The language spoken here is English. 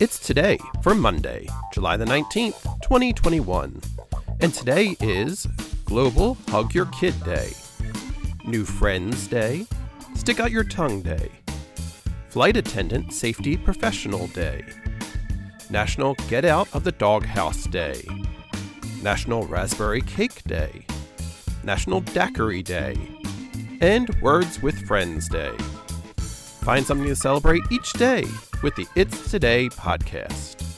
It's today for Monday, July the 19th, 2021. And today is Global Hug Your Kid Day, New Friends Day, Stick Out Your Tongue Day, Flight Attendant Safety Professional Day, National Get Out of the Doghouse Day, National Raspberry Cake Day, National Daiquiri Day, and Words with Friends Day. Find something to celebrate each day with the It's Today podcast.